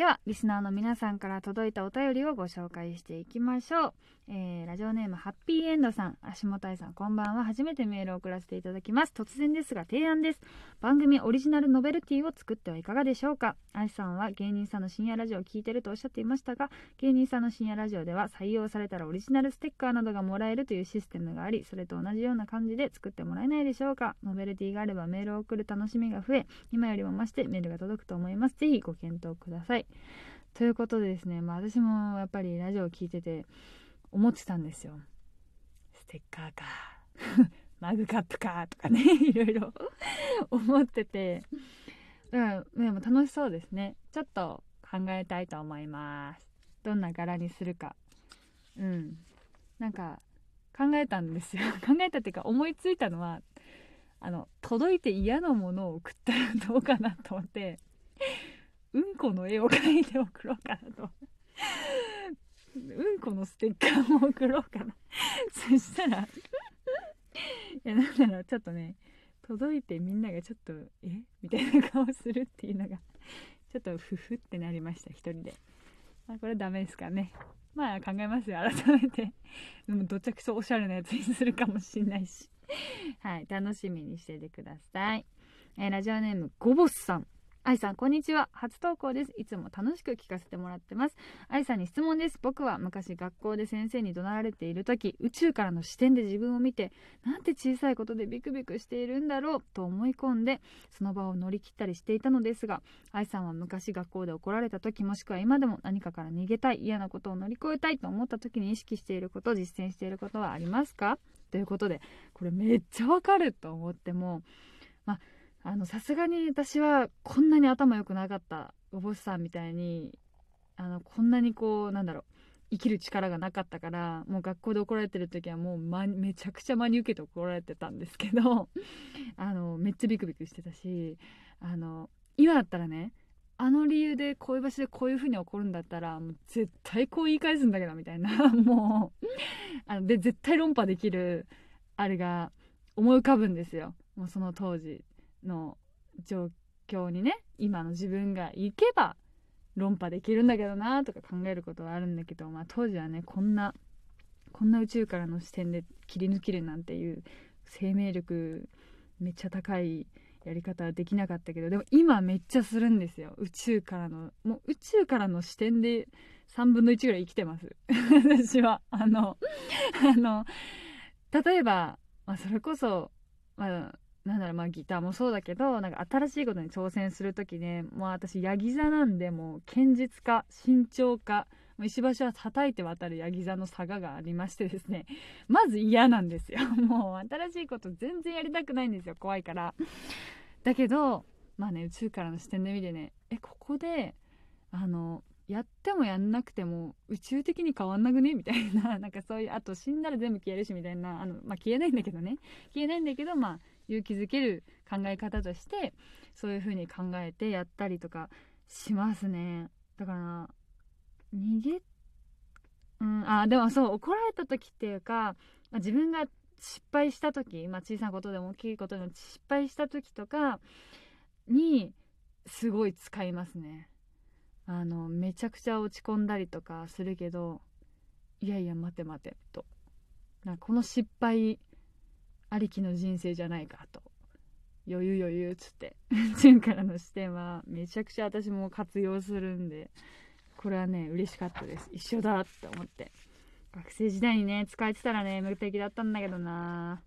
ではリスナーの皆さんから届いたお便りをご紹介していきましょう、えー、ラジオネームハッピーエンドさん。足元愛さんこんばんは。初めてメールを送らせていただきます。突然ですが提案です。番組オリジナルノベルティを作ってはいかがでしょうか？愛さんは芸人さんの深夜ラジオを聞いてるとおっしゃっていましたが芸人さんの深夜ラジオでは採用されたらオリジナルステッカーなどがもらえるというシステムがありそれと同じような感じで作ってもらえないでしょうか。ノベルティがあればメールを送る楽しみが増え今よりも増してメールが届くと思います。ぜひご検討ください。ということでですね、まあ、私もやっぱりラジオを聴いてて思ってたんですよ。ステッカーか マグカップかとかね いろいろ 思ってて。だからでも楽しそうですね。ちょっと考えたいと思います。どんな柄にするか。うん。なんか考えたんですよ。考えたっていうか思いついたのはあの届いて嫌なものを送ったらどうかなと思って。うんこの絵を描いて送ろうかなと。うんこのステッカーも送ろうかな。そしたらいやなんだろうちょっとね届いてみんながちょっと「え？みたいな顔するっていうのがちょっとフフってなりました一人で、まあ、これダメですかね。まあ考えますよ改めて。でもどちゃくそおしゃれなやつにするかもしんないし。はい楽しみにしててください、えー、ラジオネームゴボスさん。愛さんこんにちは。初投稿です。いつも楽しく聞かせてもらってます。愛さんに質問です。僕は昔学校で先生に怒鳴られている時宇宙からの視点で自分を見てなんて小さいことでビクビクしているんだろうと思い込んでその場を乗り切ったりしていたのですが愛さんは昔学校で怒られた時もしくは今でも何かから逃げたい嫌なことを乗り越えたいと思った時に意識していること実践していることはありますか？ということでこれめっちゃわかると思ってもまああのさすがに私はこんなに頭良くなかったお坊さんみたいにあのこんなにこうなんだろう生きる力がなかったからもう学校で怒られてる時はもう、ま、めちゃくちゃ真に受けて怒られてたんですけど あのめっちゃビクビクしてたしあの今だったらねあの理由でこういう場所でこういう風に起こるんだったらもう絶対こう言い返すんだけどみたいな もうあので絶対論破できるあれが思い浮かぶんですよ。もうその当時。の状況にね今の自分が行けば論破できるんだけどなとか考えることはあるんだけど、まあ、当時はねこんなこんな宇宙からの視点で切り抜けるなんていう生命力めっちゃ高いやり方はできなかったけどでも今めっちゃするんですよ。宇宙からのもう宇宙からの視点で3分の1ぐらい生きてます。私は。あのあの例えば、まあ、それこそ、まあ、なんだろうまあギターもそうだけどなんか新しいことに挑戦する時ねもう私ヤギ座なんでもう堅実か慎重か石橋は叩いて渡るヤギ座の差ががありましてですね まず嫌なんですよ。もう新しいこと全然やりたくないんですよ怖いから。だけどまあね宇宙からの視点で見てねえここであのやってもやんなくても宇宙的に変わんなくね？みたいななんかそういうあと死んだら全部消えるしみたいなあの、まあ、消えないんだけどね。消えないんだけどまあ勇気づける考え方としてそういう風に考えてやったりとかしますね。だから逃げうんあでもそう怒られた時っていうか、ま、自分が失敗した時、まあ、小さなことでも大きいことでも失敗した時とかにすごい使いますね。あのめちゃくちゃ落ち込んだりとかするけどいやいや待て待てと。なこの失敗ありきの人生じゃないかと。余裕余裕っつって。潤からの視点はめちゃくちゃ私も活用するんで。これはね嬉しかったです。一緒だって思って。学生時代にね使えてたらね無敵だったんだけどな。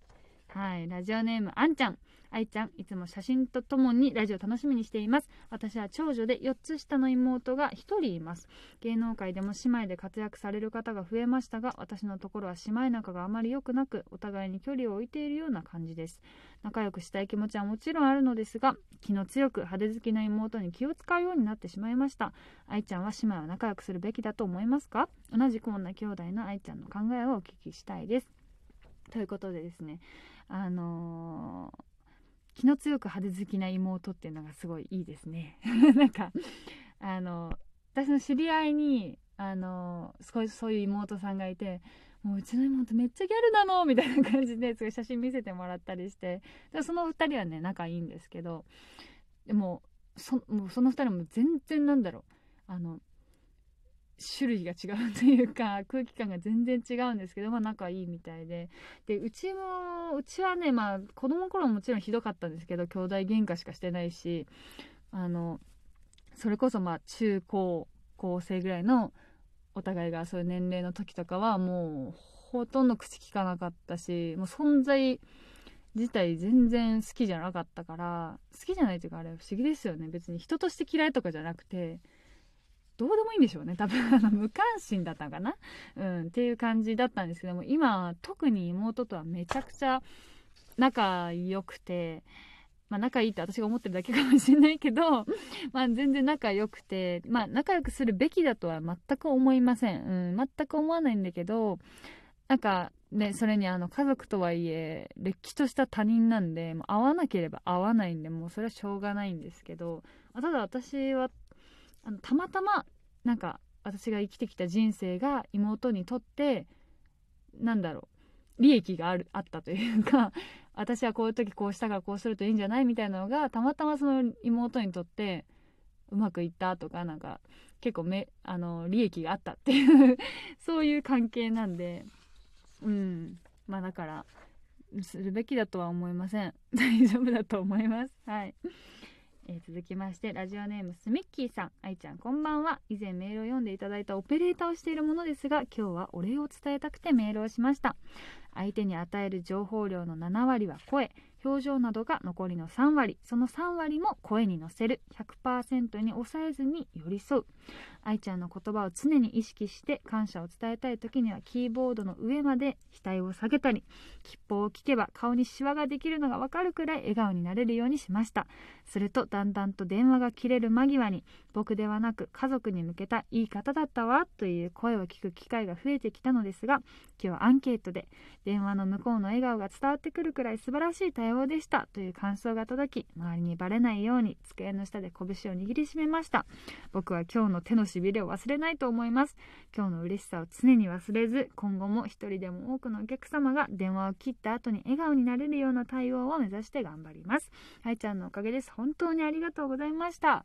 はい。ラジオネームあんちゃん。愛ちゃんいつも写真とともにラジオ楽しみにしています。私は長女で4つ下の妹が1人います。芸能界でも姉妹で活躍される方が増えましたが私のところは姉妹仲があまり良くなくお互いに距離を置いているような感じです。仲良くしたい気持ちはもちろんあるのですが気の強く派手好きな妹に気を使うようになってしまいました。愛ちゃんは姉妹を仲良くするべきだと思いますか？同じく女兄弟の愛ちゃんの考えをお聞きしたいです。ということでですねあのー気の強く派手好きな妹っていうのがすごいいいですね。なんかあの私の知り合いにあのそうそういう妹さんがいてもううちの妹めっちゃギャルなのみたいな感じですごい写真見せてもらったりしてでその2人はね仲いいんですけどでもそもうその2人も全然なんだろう。あの種類が違うというか 空気感が全然違うんですけど、まあ、仲いいみたいで。でうちもうちはねまあ子供の頃ももちろんひどかったんですけど兄弟喧嘩しかしてないしあのそれこそまあ中高校生ぐらいのお互いがそういう年齢の時とかはもうほとんど口聞かなかったしもう存在自体全然好きじゃなかったから好きじゃないというかあれ不思議ですよね。別に人として嫌いとかじゃなくてどうでもいいんでしょうね多分あの無関心だったのかな、うん、っていう感じだったんですけども今特に妹とはめちゃくちゃ仲良くて。まあ、仲いいって私が思ってるだけかもしれないけどまあ全然仲良くて、まあ、仲良くするべきだとは全く思いません、うん、全く思わないんだけどなんかねそれにあの家族とはいえれっきとした他人なんでもう会わなければ会わないんでもうそれはしょうがないんですけどただ私はあのたまたまなんか私が生きてきた人生が妹にとってなんだろう利益があるあったというか 私はこういう時こうしたからこうするといいんじゃないみたいなのがたまたまその妹にとってうまくいったとかなんか結構めあの利益があったっていう そういう関係なんでうん。まあだからするべきだとは思いません。大丈夫だと思います。はい。えー、続きましてラジオネームスミッキーさん。愛ちゃんこんばんは。以前メールを読んでいただいたオペレーターをしているものですが今日はお礼を伝えたくてメールをしました。相手に与える情報量の7割は声表情などが残りの3割。その3割も声に乗せる。100%に抑えずに寄り添う。愛ちゃんの言葉を常に意識して感謝を伝えたい時にはキーボードの上まで額を下げたり吉報を聞けば顔にシワができるのがわかるくらい笑顔になれるようにしました。するとだんだんと電話が切れる間際に僕ではなく家族に向けたいい方だったわという声を聞く機会が増えてきたのですが今日はアンケートで電話の向こうの笑顔が伝わってくるくらい素晴らしい対応でした。という感想が届き周りにバレないように机の下で拳を握りしめました。僕は今日の手のしびれを忘れないと思います。今日の嬉しさを常に忘れず今後も一人でも多くのお客様が電話を切った後に笑顔になれるような対応を目指して頑張ります。愛ちゃんのおかげです。本当にありがとうございました。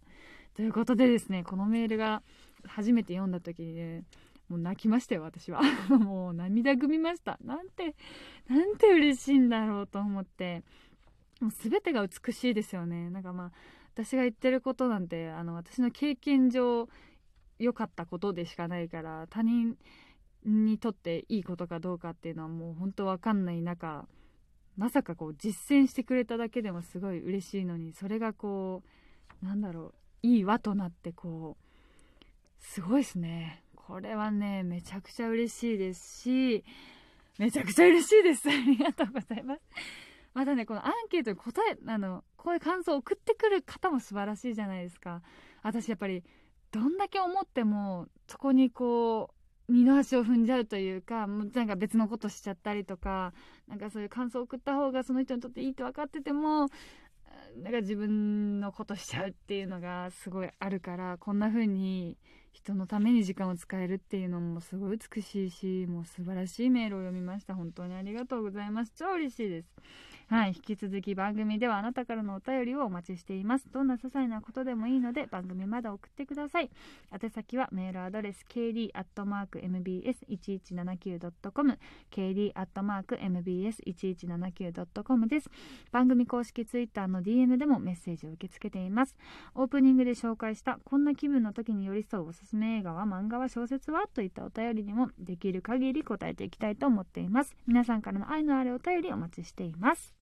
ということでですねこのメールが初めて読んだ時にねもう泣きましたよ私は。もう涙ぐみました。なんてなんて嬉しいんだろうと思って。もう全てが美しいですよね。なんかまあ私が言ってることなんてあの私の経験上良かったことでしかないから他人にとっていいことかどうかっていうのはもう本当わかんない中まさかこう実践してくれただけでもすごい嬉しいのにそれがこうなんだろういい輪となってこうすごいですね。これはねめちゃくちゃ嬉しいですしめちゃくちゃ嬉しいです。ありがとうございます。またねこのアンケートに答えあのこういう感想を送ってくる方も素晴らしいじゃないですか。私やっぱりどんだけ思ってもそこにこう二の足を踏んじゃうというかもうなんか別のことしちゃったりとかなんかそういう感想を送った方がその人にとっていいと分かっててもなんか自分のことしちゃうっていうのがすごいあるからこんな風に人のために時間を使えるっていうのもすごい美しいしもう素晴らしいメールを読みました。本当にありがとうございます。超嬉しいです。はい、引き続き番組ではあなたからのお便りをお待ちしています。どんな些細なことでもいいので番組まだ送ってください。宛先はメールアドレス kd.mbs1179.com kd.mbs1179.com です。番組公式 Twitter の DM でもメッセージを受け付けています。オープニングで紹介したこんな気分の時に寄り添うおすすめ映画は漫画は小説はといったお便りにもできる限り答えていきたいと思っています。皆さんからの愛のあるお便りお待ちしています。